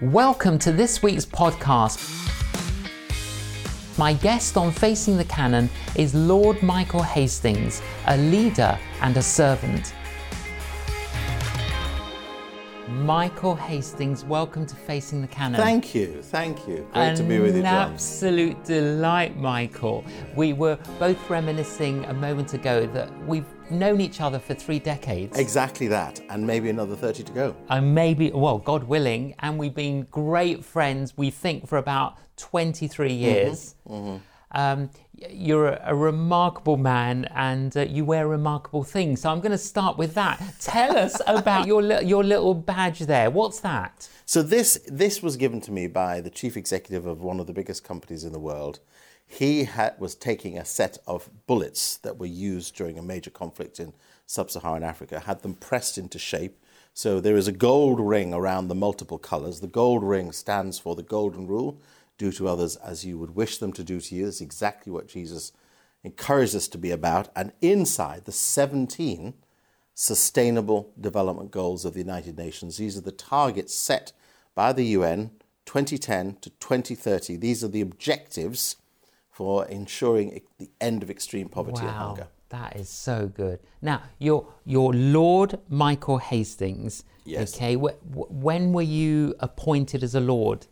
Welcome to this week's podcast. My guest on Facing the Canon is Lord Michael Hastings, a leader and a servant. Michael Hastings, welcome to Facing the Canon. Thank you, thank you. Great to be with you, John. absolute delight, Michael. We were both reminiscing a moment ago that we've known each other for three decades. Exactly that, and maybe another 30 to go. and maybe, well, God willing, and we've been great friends, we think, for about 23 years. Um, you're a, a remarkable man and uh, you wear remarkable things. So I'm going to start with that. Tell us about your, li- your little badge there. What's that? So this this was given to me by the chief executive of one of the biggest companies in the world. He had, was taking a set of bullets that were used during a major conflict in sub-Saharan Africa, had them pressed into shape. So there is a gold ring around the multiple colors. The gold ring stands for the golden rule: do to others as you would wish them to do to you. That's exactly what Jesus encouraged us to be about. And inside the 17 Sustainable Development Goals of the United Nations. These are the targets set by the UN 2010 to 2030. These are the objectives for ensuring the end of extreme poverty and hunger. that is so good. Now, your your Lord Michael Hastings. Yes. Okay. Wh- wh- when were you appointed as a Lord?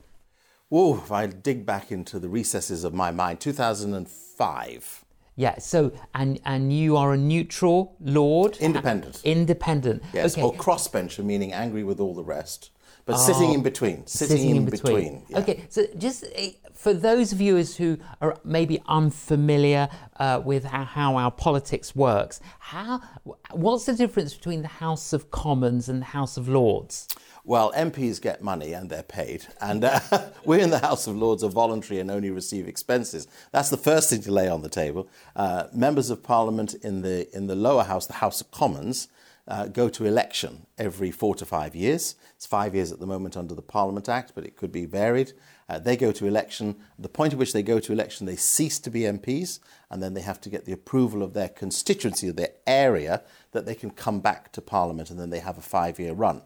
Whoa, if I dig back into the recesses of my mind, 2005. Yeah. So, and and you are a neutral Lord. Independent. Independent. Yes, Okay. or crossbencher, meaning angry with all the rest, but sitting in between. Sitting, Oh, sitting in between. yeah. Okay, so just eh, for those viewers who are maybe unfamiliar uh, with how, how our politics works, how what's the difference between the House of Commons and the House of Lords? Well, MPs get money and they're paid, and uh, we in the House of Lords are voluntary and only receive expenses. That's the first thing to lay on the table. Uh, members of Parliament in the in the lower house, the House of Commons, uh, go to election every four to five years. It's five years at the moment under the Parliament Act, but it could be varied. Uh, they go to election. The point at which they go to election, they cease to be MPs, and then they have to get the approval of their constituency, of their area, that they can come back to Parliament, and then they have a five-year run.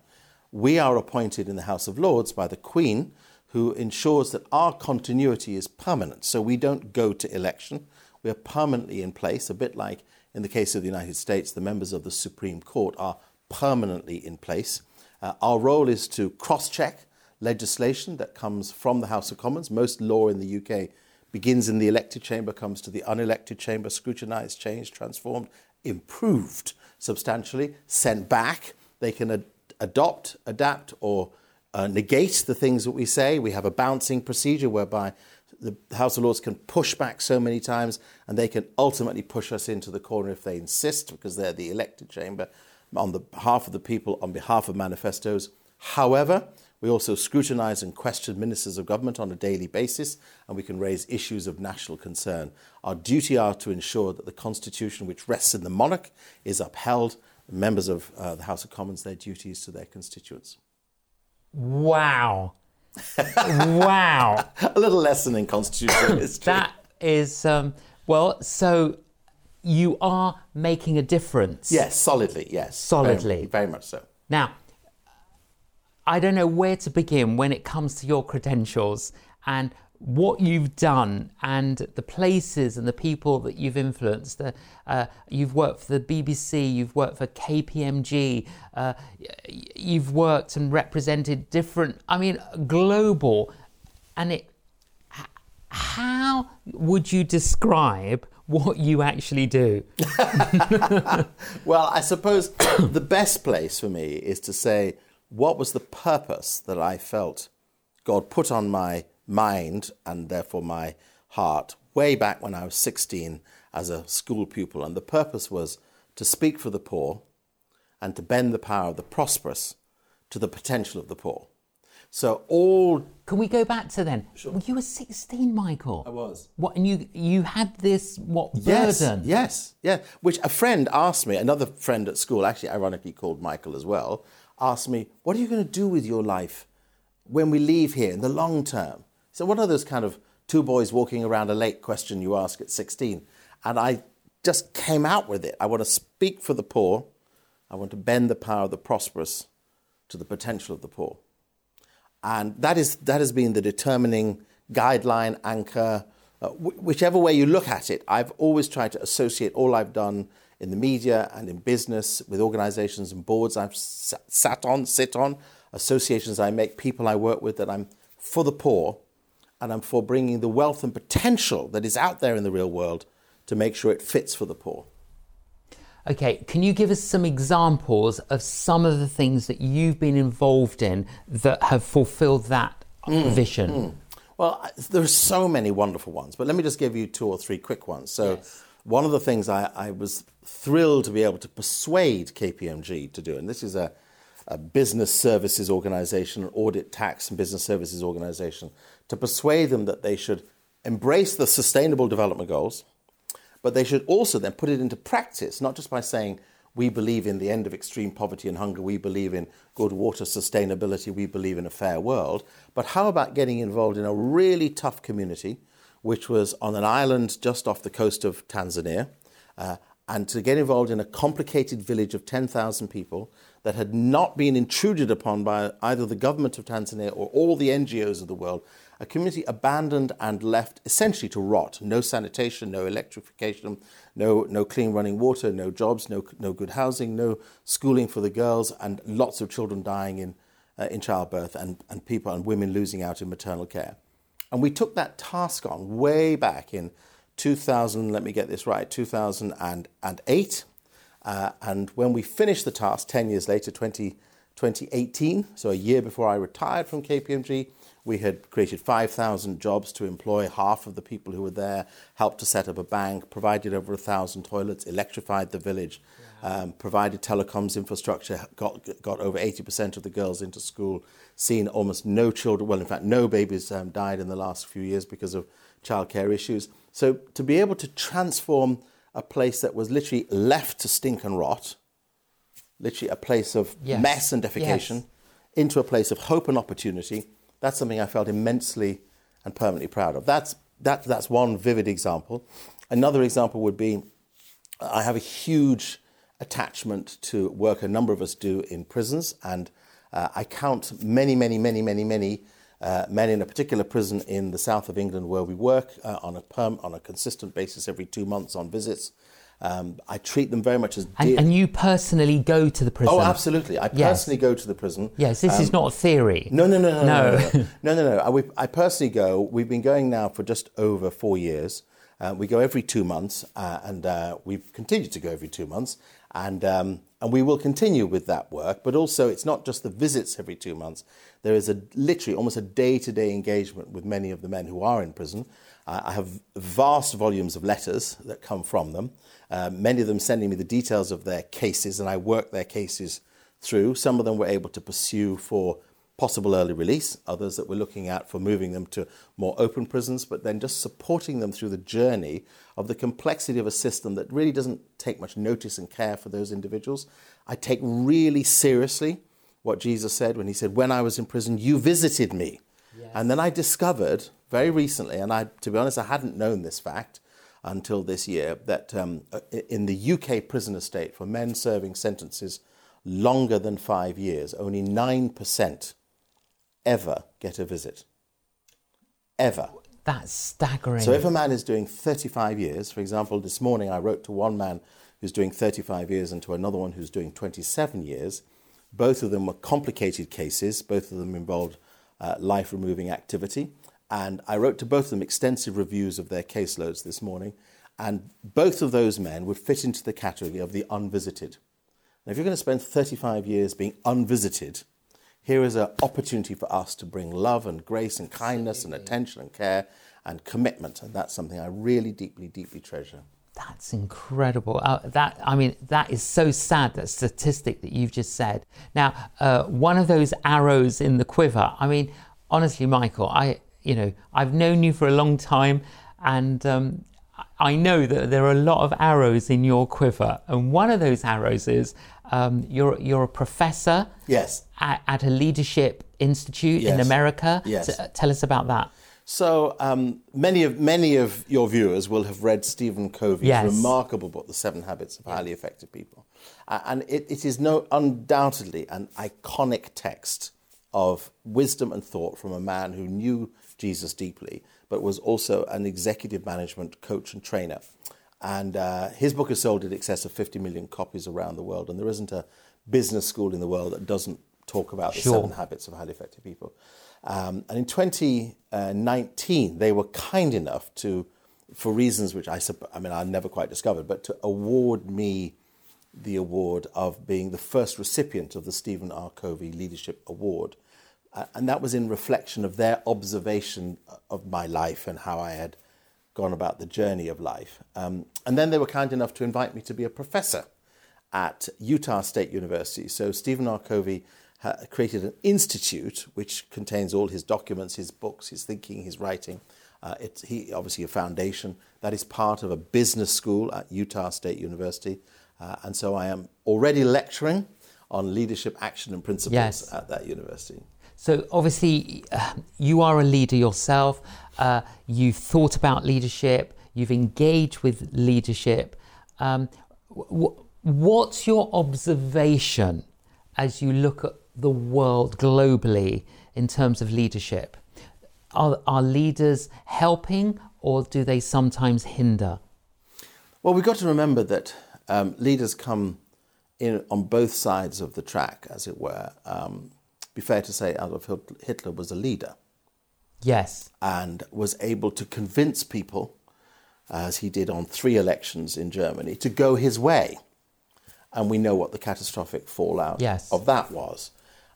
We are appointed in the House of Lords by the Queen, who ensures that our continuity is permanent. So we don't go to election. We are permanently in place, a bit like in the case of the United States, the members of the Supreme Court are permanently in place. Uh, our role is to cross check legislation that comes from the House of Commons. Most law in the UK begins in the elected chamber, comes to the unelected chamber, scrutinised, changed, transformed, improved substantially, sent back. They can ad- adopt, adapt, or uh, negate the things that we say. We have a bouncing procedure whereby the House of Lords can push back so many times and they can ultimately push us into the corner if they insist because they're the elected chamber on the behalf of the people, on behalf of manifestos. However, we also scrutinise and question ministers of government on a daily basis, and we can raise issues of national concern. Our duty are to ensure that the constitution, which rests in the monarch, is upheld. Members of uh, the House of Commons, their duties to their constituents. Wow, wow, A little lesson in constitutional history. that is um, well. So you are making a difference. yes, solidly, yes. Solidly. Very, very much so. Now, I don't know where to begin when it comes to your credentials and what you've done and the places and the people that you've influenced. Uh, uh, you've worked for the BBC, you've worked for KPMG, uh, you've worked and represented different, I mean, global. And it, how would you describe what you actually do? Well, I suppose the best place for me is to say what was the purpose that I felt God put on my mind and therefore my heart way back when I was 16 as a school pupil. And the purpose was to speak for the poor and to bend the power of the prosperous to the potential of the poor. So all Can we go back to then? Well, you were 16, Michael. I was. What? And you you had this what Yes, burden? yes, yeah. Which a friend asked me, another friend at school, actually ironically called Michael as well, asked me, What are you going to do with your life when we leave here in the long term? So, what are those kind of two boys walking around a lake question you ask at 16? And I just came out with it. I want to speak for the poor, I want to bend the power of the prosperous to the potential of the poor. And that, is, that has been the determining guideline, anchor, uh, wh- whichever way you look at it. I've always tried to associate all I've done in the media and in business with organizations and boards I've sat on, sit on, associations I make, people I work with, that I'm for the poor and I'm for bringing the wealth and potential that is out there in the real world to make sure it fits for the poor. Okay, can you give us some examples of some of the things that you've been involved in that have fulfilled that mm, vision? Mm. Well, there are so many wonderful ones, but let me just give you two or three quick ones. So, yes. one of the things I, I, was thrilled to be able to persuade KPMG to do, and this is a, a business services organization, an audit, tax, and business services organization, to persuade them that they should embrace the sustainable development goals but they should also then put it into practice, not just by saying, we believe in the end of extreme poverty and hunger, we believe in good water sustainability, we believe in a fair world. But how about getting involved in a really tough community, which was on an island just off the coast of Tanzania, uh, and to get involved in a complicated village of 10,000 people that had not been intruded upon by either the government of Tanzania or all the NGOs of the world, a community abandoned and left essentially to rot. No sanitation, no electrification, no, no clean running water, no jobs, no, no good housing, no schooling for the girls, and lots of children dying in, uh, in childbirth and, and people and women losing out in maternal care. And we took that task on way back in 2000, let me get this right, 2008. Uh, and when we finished the task 10 years later, 20, 2018, so a year before I retired from KPMG, we had created 5,000 jobs to employ half of the people who were there, helped to set up a bank, provided over 1,000 toilets, electrified the village, um, provided telecoms infrastructure, got, got over 80% of the girls into school, seen almost no children, well, in fact, no babies um, died in the last few years because of childcare issues. So to be able to transform a place that was literally left to stink and rot, literally a place of yes. mess and defecation, yes. into a place of hope and opportunity that's something I felt immensely and permanently proud of. That's, that, that's one vivid example. Another example would be I have a huge attachment to work a number of us do in prisons, and uh, I count many, many, many, many, many uh, men in a particular prison in the south of England where we work uh, on a perm, on a consistent basis every two months on visits. Um, I treat them very much as dear. And, and, you personally go to the prison? Oh, absolutely. I personally yes. go to the prison. Yes, this um, is not a theory. No, no, no, no, no, no, no, no. no, no. I, I, personally go. We've been going now for just over four years. Uh, we go every two months, uh, and uh, we've continued to go every two months, and um, and we will continue with that work. But also, it's not just the visits every two months. There is a literally almost a day-to-day engagement with many of the men who are in prison. Uh, I have vast volumes of letters that come from them. Uh, many of them sending me the details of their cases, and I work their cases through. Some of them were able to pursue for possible early release, others that we're looking at for moving them to more open prisons, but then just supporting them through the journey of the complexity of a system that really doesn't take much notice and care for those individuals. I take really seriously what Jesus said when he said, When I was in prison, you visited me. Yes. And then I discovered very recently, and I, to be honest, I hadn't known this fact, until this year that um, in the UK prison estate for men serving sentences longer than five years, only 9% ever get a visit. Ever. That's staggering. So if a man is doing 35 years, for example, this morning I wrote to one man who's doing 35 years and to another one who's doing 27 years. Both of them were complicated cases, both of them involved uh, life removing activity. And I wrote to both of them extensive reviews of their caseloads this morning. And both of those men would fit into the category of the unvisited. Now, if you're going to spend 35 years being unvisited, here is an opportunity for us to bring love and grace and kindness and attention and care and commitment. And that's something I really deeply, deeply treasure. That's incredible. Uh, that I mean, that is so sad. That statistic that you've just said. Now, uh, one of those arrows in the quiver. I mean, honestly, Michael, I you know, I've known you for a long time, and um, I know that there are a lot of arrows in your quiver. And one of those arrows is um, you're you're a professor. Yes. At, at a leadership institute yes. in America. Yes. So, tell us about that. So um, many of many of your viewers will have read Stephen Covey's yes. remarkable book, The Seven Habits of Highly Effective People, uh, and it, it is no undoubtedly an iconic text of wisdom and thought from a man who knew Jesus deeply, but was also an executive management coach and trainer. And uh, his book has sold in excess of 50 million copies around the world. And there isn't a business school in the world that doesn't talk about the seven habits of highly effective people. Um, and in 2019, they were kind enough to, for reasons which I, I mean, I never quite discovered, but to award me the award of being the first recipient of the Stephen R. Covey Leadership Award. Uh, and that was in reflection of their observation of my life and how I had gone about the journey of life. Um, and then they were kind enough to invite me to be a professor at Utah State University. So Stephen R. Covey ha- created an institute which contains all his documents, his books, his thinking, his writing. Uh, it's he obviously a foundation that is part of a business school at Utah State University, uh, and so I am already lecturing on leadership, action, and principles Yes. at that university. So obviously, uh, you are a leader yourself. Uh, you've thought about leadership. You've engaged with leadership. Um, what's your observation as you look at the world globally in terms of leadership? Are, are leaders helping, or do they sometimes hinder? Well, we've got to remember that um, leaders come in on both sides of the track, as it were. Um, be fair to say, Adolf Hitler was a leader Yes. and was able to convince people, as he did on three elections in Germany, to go his way. And we know what the catastrophic fallout Yes. of that was.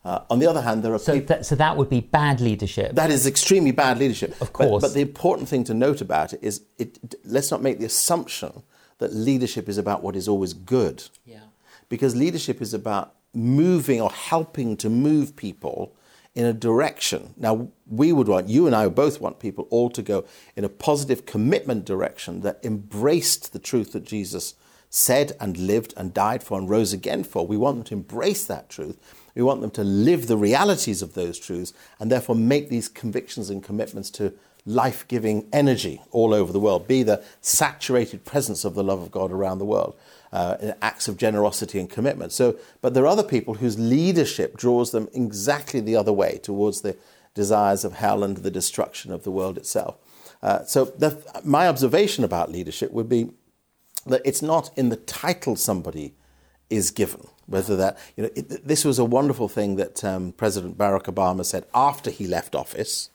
Uh, on the other hand, there are So, people. that, so that would be bad leadership. That is extremely bad leadership. Of But- course. But, the important thing to note about it is it, let's not make the assumption that leadership is about what is always good. Yeah. Because leadership is about moving or helping to move people in a direction. Now, we would want, you and I both want people all to go in a positive commitment direction that embraced the truth that Jesus said and lived and died for and rose again for. We want them to embrace that truth. We want them to live the realities of those truths and therefore make these convictions and commitments to life giving energy all over the world, be the saturated presence of the love of God around the world. Uh, acts of generosity and commitment. So, but there are other people whose leadership draws them exactly the other way towards the desires of hell and the destruction of the world itself. Uh, so, the, my observation about leadership would be that it's not in the title somebody is given. Whether that, you know, it, this was a wonderful thing that um, President Barack Obama said after he left office.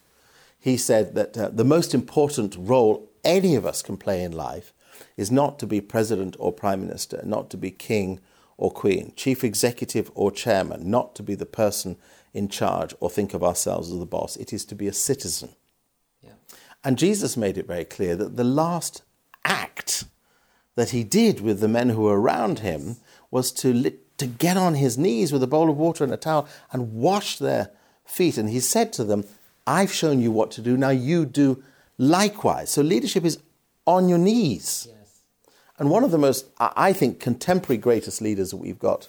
He said that uh, the most important role any of us can play in life is not to be president or prime minister, not to be king or queen, chief executive or chairman, not to be the person in charge or think of ourselves as the boss. It is to be a citizen. Yeah. And Jesus made it very clear that the last act that he did with the men who were around him was to, li- to get on his knees with a bowl of water and a towel and wash their feet. And he said to them, I've shown you what to do, now you do likewise. So leadership is on your knees. Yes. And one of the most, I think, contemporary greatest leaders that we've got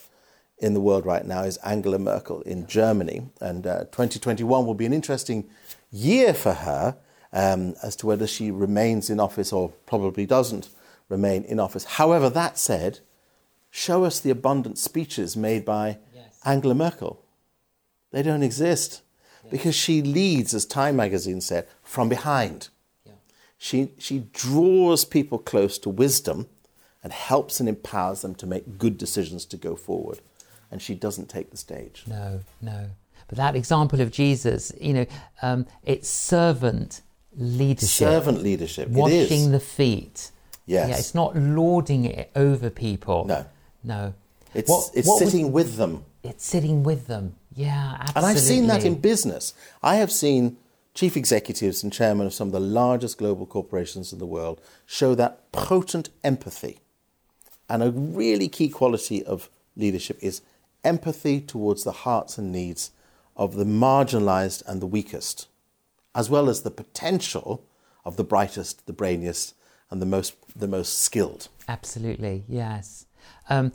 in the world right now is Angela Merkel in Germany. And uh, 2021 will be an interesting year for her um, as to whether she remains in office or probably doesn't remain in office. However, that said, show us the abundant speeches made by Yes. Angela Merkel. They don't exist because she leads, as Time magazine said, from behind. Yeah. She, she draws people close to wisdom and helps and empowers them to make good decisions to go forward. And she doesn't take the stage. No, no. But that example of Jesus, you know, um, it's servant leadership. Servant leadership. it washing the feet. Yes. Yeah, it's not lording it over people. No. No. It's, What- it's what would- sitting with them. It's sitting with them. Yeah, absolutely. And I've seen that in business. I have seen chief executives and chairmen of some of the largest global corporations in the world show that potent empathy. And a really key quality of leadership is empathy towards the hearts and needs of the marginalized and the weakest, as well as the potential of the brightest, the brainiest, and the most, the most skilled. Absolutely, yes. Um,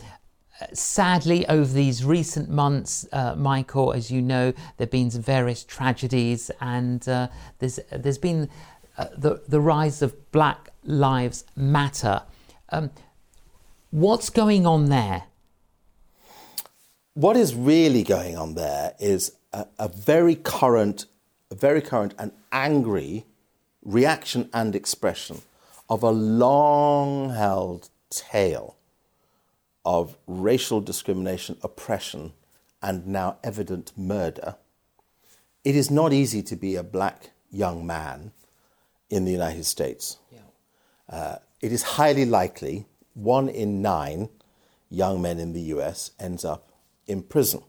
sadly, over these recent months, uh, Michael, as you know, there have been various tragedies, and uh, there's there's been uh, the the rise of Black Lives Matter. Um, what's going on there? what is really going on there is a, a very current, a very current and angry reaction and expression of a long held tale of racial discrimination, oppression, and now evident murder, it is not easy to be a black young man in the United States. Yeah. Uh, it is highly likely one in nine young men in the US ends up in prison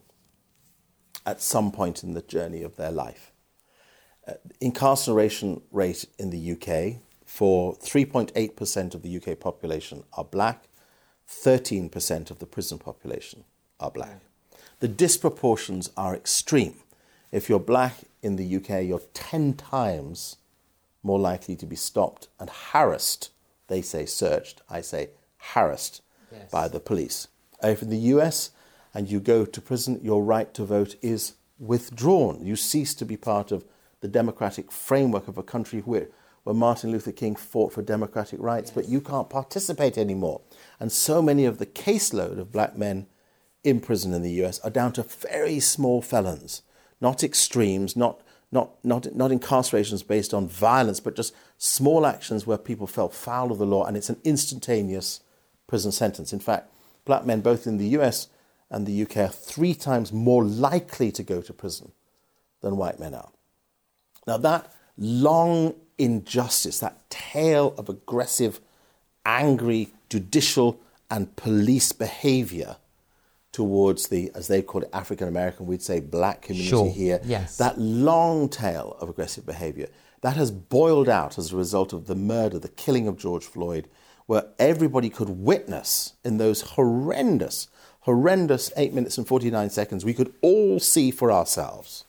at some point in the journey of their life. Uh, incarceration rate in the UK for 3.8% of the UK population are black, 13% of the prison population are black. The disproportions are extreme. If you're black in the UK, you're 10 times more likely to be stopped and harassed. They say searched, I say harassed yes. by the police. If in the US and you go to prison, your right to vote is withdrawn. You cease to be part of the democratic framework of a country where where Martin Luther King fought for democratic rights, yes. but you can't participate anymore. And so many of the caseload of black men in prison in the US are down to very small felons, not extremes, not, not, not, not incarcerations based on violence, but just small actions where people fell foul of the law and it's an instantaneous prison sentence. In fact, black men both in the US and the UK are three times more likely to go to prison than white men are. Now, that long injustice, that tale of aggressive, angry judicial and police behavior towards the, as they call it, African American, we'd say black community sure. here. Yes. That long tail of aggressive behavior that has boiled out as a result of the murder, the killing of George Floyd, where everybody could witness in those horrendous, horrendous 8 minutes and 49 seconds, we could all see for ourselves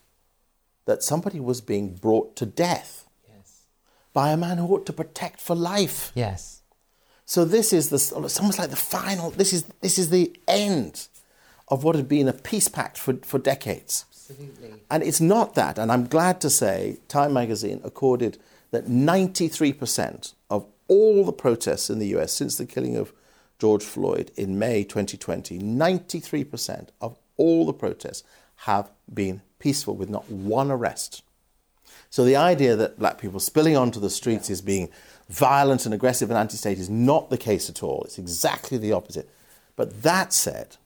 that somebody was being brought to death. By a man who ought to protect for life. Yes. So this is the, it's almost like the final, this is, this is the end of what had been a peace pact for, for decades. Absolutely. And it's not that. And I'm glad to say Time magazine accorded that 93% of all the protests in the US since the killing of George Floyd in May 2020, 93% of all the protests have been peaceful with not one arrest. So the idea that black people spilling onto the streets is being violent and aggressive and anti state is not the case at all. It's exactly the opposite. But that said,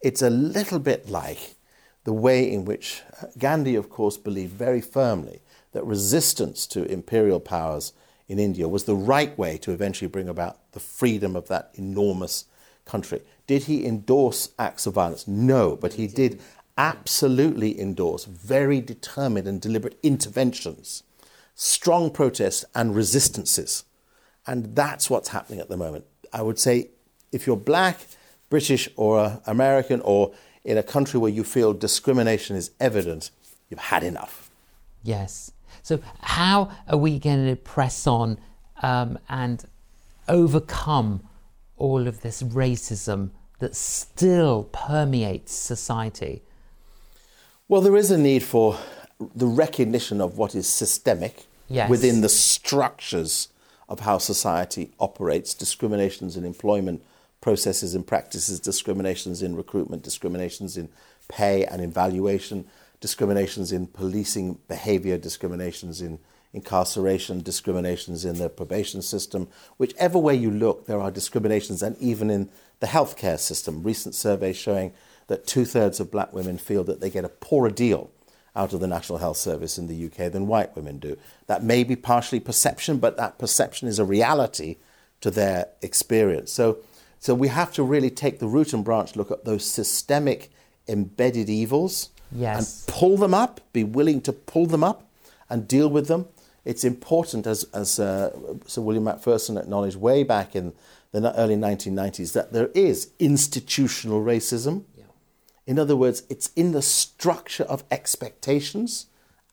it's a little bit like the way in which uh, Gandhi, of course, believed very firmly that resistance to imperial powers in India was the right way to eventually bring about the freedom of that enormous country. Did he endorse acts of violence? No, but he did absolutely endorse very determined and deliberate interventions, strong protests and resistances. And that's what's happening at the moment. I would say if you're black, British, or American, or in a country where you feel discrimination is evident, you've had enough. Yes. So, how are we going to press on um, and overcome all of this racism that still permeates society? Well, there is a need for the recognition of what is systemic yes. within the structures of how society operates, discriminations in employment processes and practices, discriminations in recruitment, discriminations in pay and evaluation, discriminations in policing behavior, discriminations in incarceration, discriminations in the probation system. Whichever way you look, there are discriminations, and even in the healthcare system. Recent surveys showing that two thirds of black women feel that they get a poorer deal out of the National Health Service in the UK than white women do. That may be partially perception, but that perception is a reality to their experience. So, so we have to really take the root and branch look at those systemic embedded evils yes. and pull them up, be willing to pull them up and deal with them. It's important, as, as uh, Sir William Macpherson acknowledged way back in the early 1990s, that there is institutional racism in other words, it's in the structure of expectations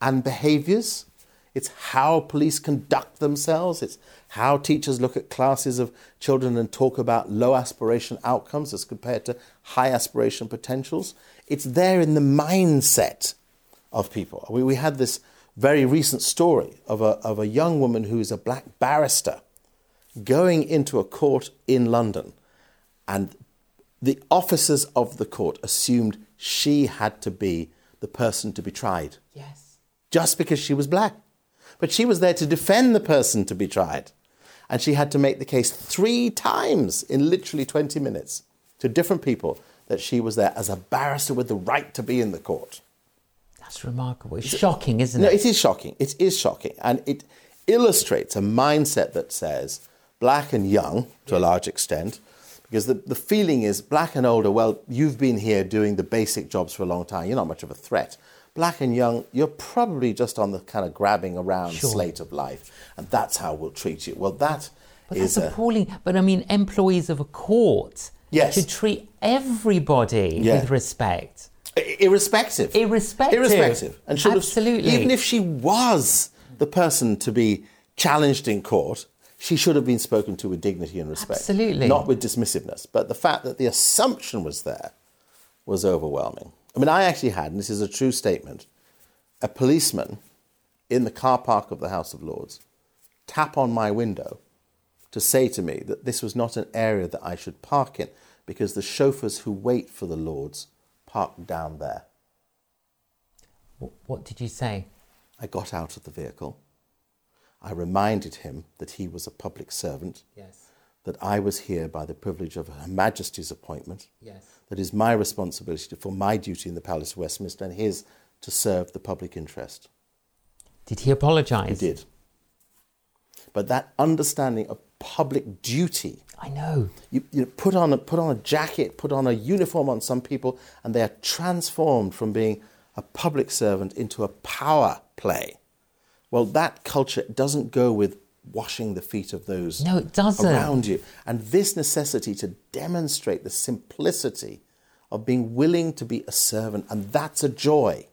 and behaviors. It's how police conduct themselves. It's how teachers look at classes of children and talk about low aspiration outcomes as compared to high aspiration potentials. It's there in the mindset of people. We, we had this very recent story of a, of a young woman who is a black barrister going into a court in London and the officers of the court assumed she had to be the person to be tried Yes. just because she was black. But she was there to defend the person to be tried. And she had to make the case three times in literally 20 minutes to different people that she was there as a barrister with the right to be in the court. That's remarkable. It's shocking, isn't No, it? No, it is shocking. It is shocking. And it illustrates a mindset that says black and young, to a large extent, because the, the feeling is black and older, well, you've been here doing the basic jobs for a long time. You're not much of a threat. Black and young, you're probably just on the kind of grabbing around Sure. slate of life. And that's how we'll treat you. Well, that But is that's a, appalling. But I mean, employees of a court Yes. should treat everybody Yeah. with respect. Irrespective. Irrespective. Irrespective. And should have- Absolutely. even if she was the person to be challenged in court, she should have been spoken to with dignity and respect. Absolutely. Not with dismissiveness. But the fact that the assumption was there was overwhelming. I mean, I actually had, and this is a true statement, a policeman in the car park of the House of Lords tap on my window to say to me that this was not an area that I should park in because the chauffeurs who wait for the Lords park down there. What, what did you say? I got out of the vehicle. I reminded him that he was a public servant, Yes. that I was here by the privilege of Her Majesty's appointment, Yes. that is my responsibility to fulfil my duty in the Palace of Westminster and his to serve the public interest. Did he apologise? He did. But that understanding of public duty I know. you, you put on a put on a jacket, put on a uniform on some people, and they are transformed from being a public servant into a power play. Well, that culture doesn't go with washing the feet of those No, it doesn't. around you, and this necessity to demonstrate the simplicity of being willing to be a servant, and that's a joy.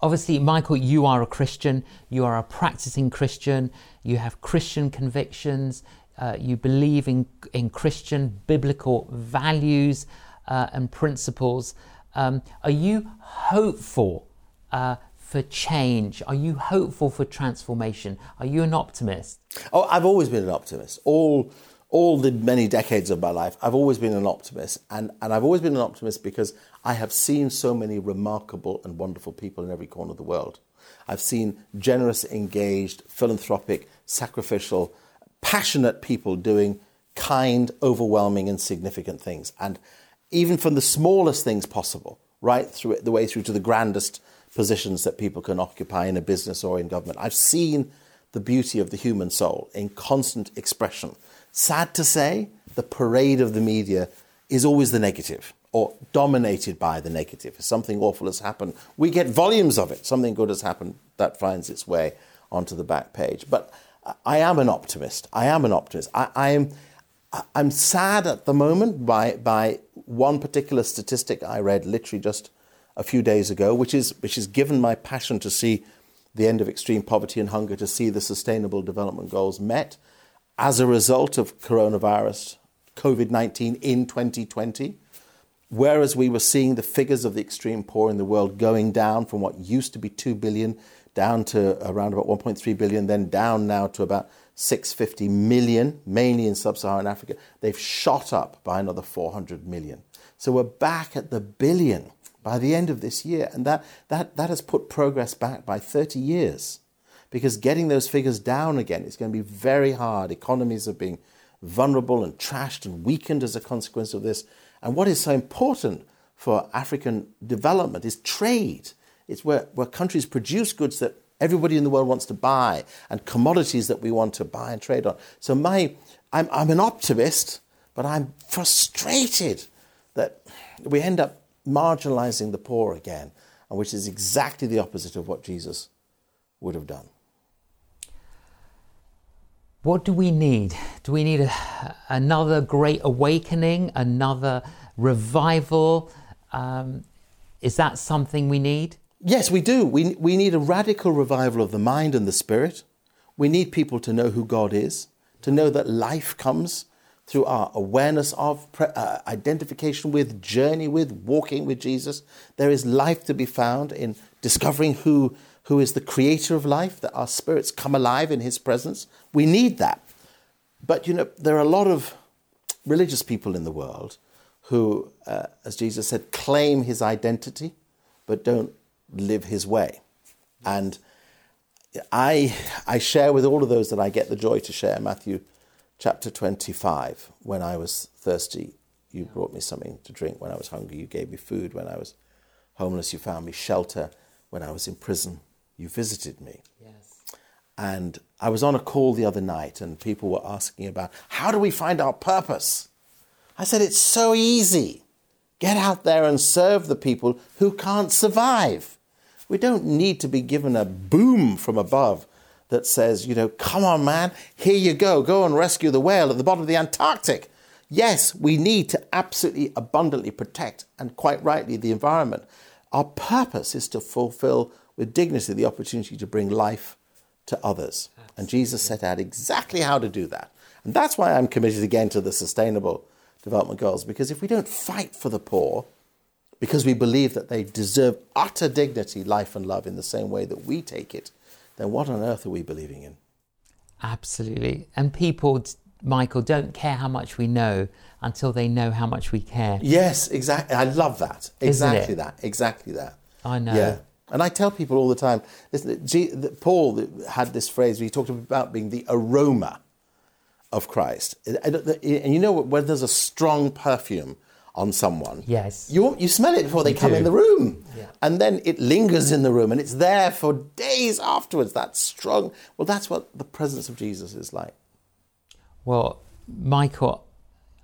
Obviously, Michael, you are a Christian. You are a practicing Christian. You have Christian convictions. Uh, you believe in, in Christian biblical values uh, and principles. Um, are you hopeful uh, for change? Are you hopeful for transformation? Are you an optimist? Oh, I've always been an optimist. All, all the many decades of my life, I've always been an optimist. And, and I've always been an optimist because I have seen so many remarkable and wonderful people in every corner of the world. I've seen generous, engaged, philanthropic, sacrificial, passionate people doing kind, overwhelming, and significant things. And even from the smallest things possible, right through it, the way through to the grandest positions that people can occupy in a business or in government. I've seen the beauty of the human soul in constant expression. Sad to say, the parade of the media is always the negative or dominated by the negative. If something awful has happened, we get volumes of it. Something good has happened, that finds its way onto the back page. But I am an optimist. I am an optimist. I, I am. I'm sad at the moment by by one particular statistic I read literally just a few days ago, which is which given my passion to see the end of extreme poverty and hunger, to see the Sustainable Development Goals met as a result of coronavirus, COVID 19 in 2020. Whereas we were seeing the figures of the extreme poor in the world going down from what used to be 2 billion down to around about 1.3 billion, then down now to about 650 million, mainly in sub Saharan Africa. They've shot up by another 400 million. So we're back at the billion by the end of this year. And that, that, that has put progress back by 30 years because getting those figures down again is going to be very hard. Economies are being vulnerable and trashed and weakened as a consequence of this. And what is so important for African development is trade. It's where, where countries produce goods that everybody in the world wants to buy and commodities that we want to buy and trade on. So my, I'm, I'm an optimist, but I'm frustrated that we end up marginalizing the poor again, and which is exactly the opposite of what Jesus would have done. What do we need? Do we need a, another great awakening, another revival? Um, is that something we need? Yes, we do. We, we need a radical revival of the mind and the spirit. We need people to know who God is, to know that life comes through our awareness of, pre- uh, identification with, journey with, walking with Jesus. There is life to be found in discovering who, who is the creator of life, that our spirits come alive in his presence. We need that. But, you know, there are a lot of religious people in the world who, uh, as Jesus said, claim his identity but don't live his way. And I, I share with all of those that I get the joy to share Matthew chapter 25. When I was thirsty, you brought me something to drink. When I was hungry, you gave me food. When I was homeless, you found me shelter. When I was in prison, you visited me. Yes. And I was on a call the other night, and people were asking about how do we find our purpose? I said, it's so easy. Get out there and serve the people who can't survive. We don't need to be given a boom from above that says, you know, come on, man, here you go, go and rescue the whale at the bottom of the Antarctic. Yes, we need to absolutely abundantly protect, and quite rightly, the environment. Our purpose is to fulfill with dignity the opportunity to bring life to others. Absolutely. And Jesus set out exactly how to do that. And that's why I'm committed again to the sustainable development goals, because if we don't fight for the poor, because we believe that they deserve utter dignity, life, and love in the same way that we take it, then what on earth are we believing in? Absolutely. And people, Michael, don't care how much we know until they know how much we care. Yes, exactly. I love that. Exactly that. Exactly that. I know. Yeah. And I tell people all the time, listen, Paul had this phrase where he talked about being the aroma of Christ. And you know, when there's a strong perfume, on someone. Yes. You, you smell it before they you come do. in the room. Yeah. And then it lingers in the room and it's there for days afterwards. That's strong. Well, that's what the presence of Jesus is like. Well, Michael,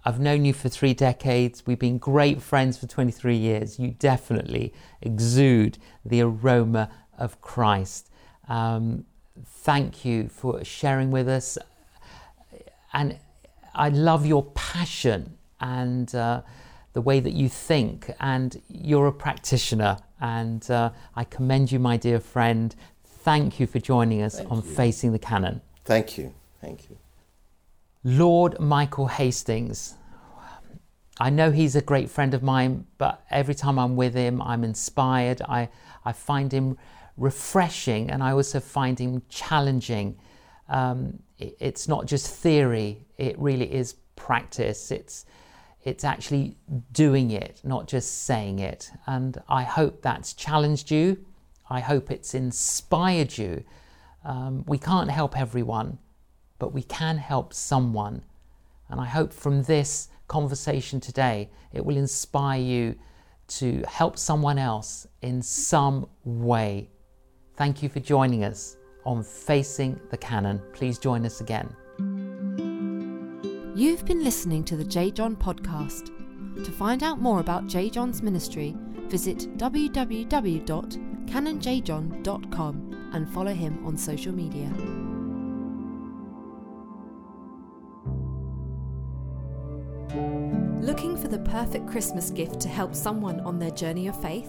I've known you for three decades. We've been great friends for 23 years. You definitely exude the aroma of Christ. Um, thank you for sharing with us. And I love your passion and. Uh, the way that you think, and you're a practitioner. And uh, I commend you, my dear friend. Thank you for joining us Thank on you. Facing the Canon. Thank you. Thank you. Lord Michael Hastings. I know he's a great friend of mine, but every time I'm with him, I'm inspired. I, I find him refreshing and I also find him challenging. Um, it, it's not just theory, it really is practice. It's, it's actually doing it, not just saying it. And I hope that's challenged you. I hope it's inspired you. Um, we can't help everyone, but we can help someone. And I hope from this conversation today, it will inspire you to help someone else in some way. Thank you for joining us on Facing the Canon. Please join us again. You've been listening to the J. John podcast. To find out more about J. John's ministry, visit www.canonjjohn.com and follow him on social media. Looking for the perfect Christmas gift to help someone on their journey of faith?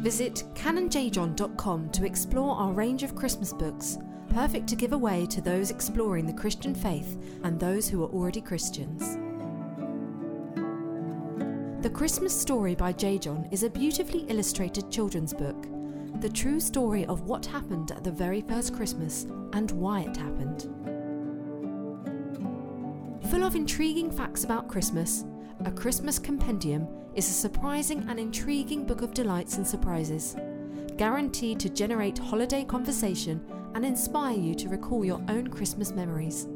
Visit canonjjohn.com to explore our range of Christmas books perfect to give away to those exploring the Christian faith and those who are already Christians. The Christmas Story by J. John is a beautifully illustrated children's book, the true story of what happened at the very first Christmas and why it happened. Full of intriguing facts about Christmas, A Christmas Compendium is a surprising and intriguing book of delights and surprises, guaranteed to generate holiday conversation and inspire you to recall your own Christmas memories.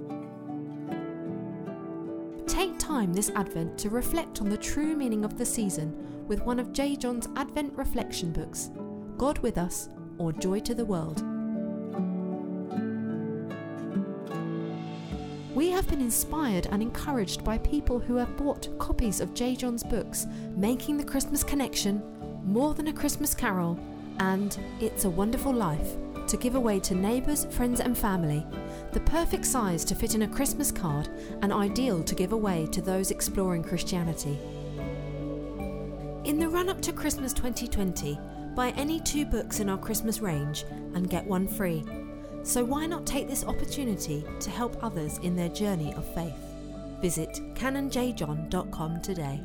Take time this Advent to reflect on the true meaning of the season with one of J. John's Advent reflection books, God with Us or Joy to the World. We have been inspired and encouraged by people who have bought copies of J. John's books, Making the Christmas Connection, More Than a Christmas Carol, and It's a Wonderful Life to give away to neighbours, friends, and family. The perfect size to fit in a Christmas card and ideal to give away to those exploring Christianity. In the run up to Christmas 2020, buy any two books in our Christmas range and get one free. So why not take this opportunity to help others in their journey of faith? Visit canonjjohn.com today.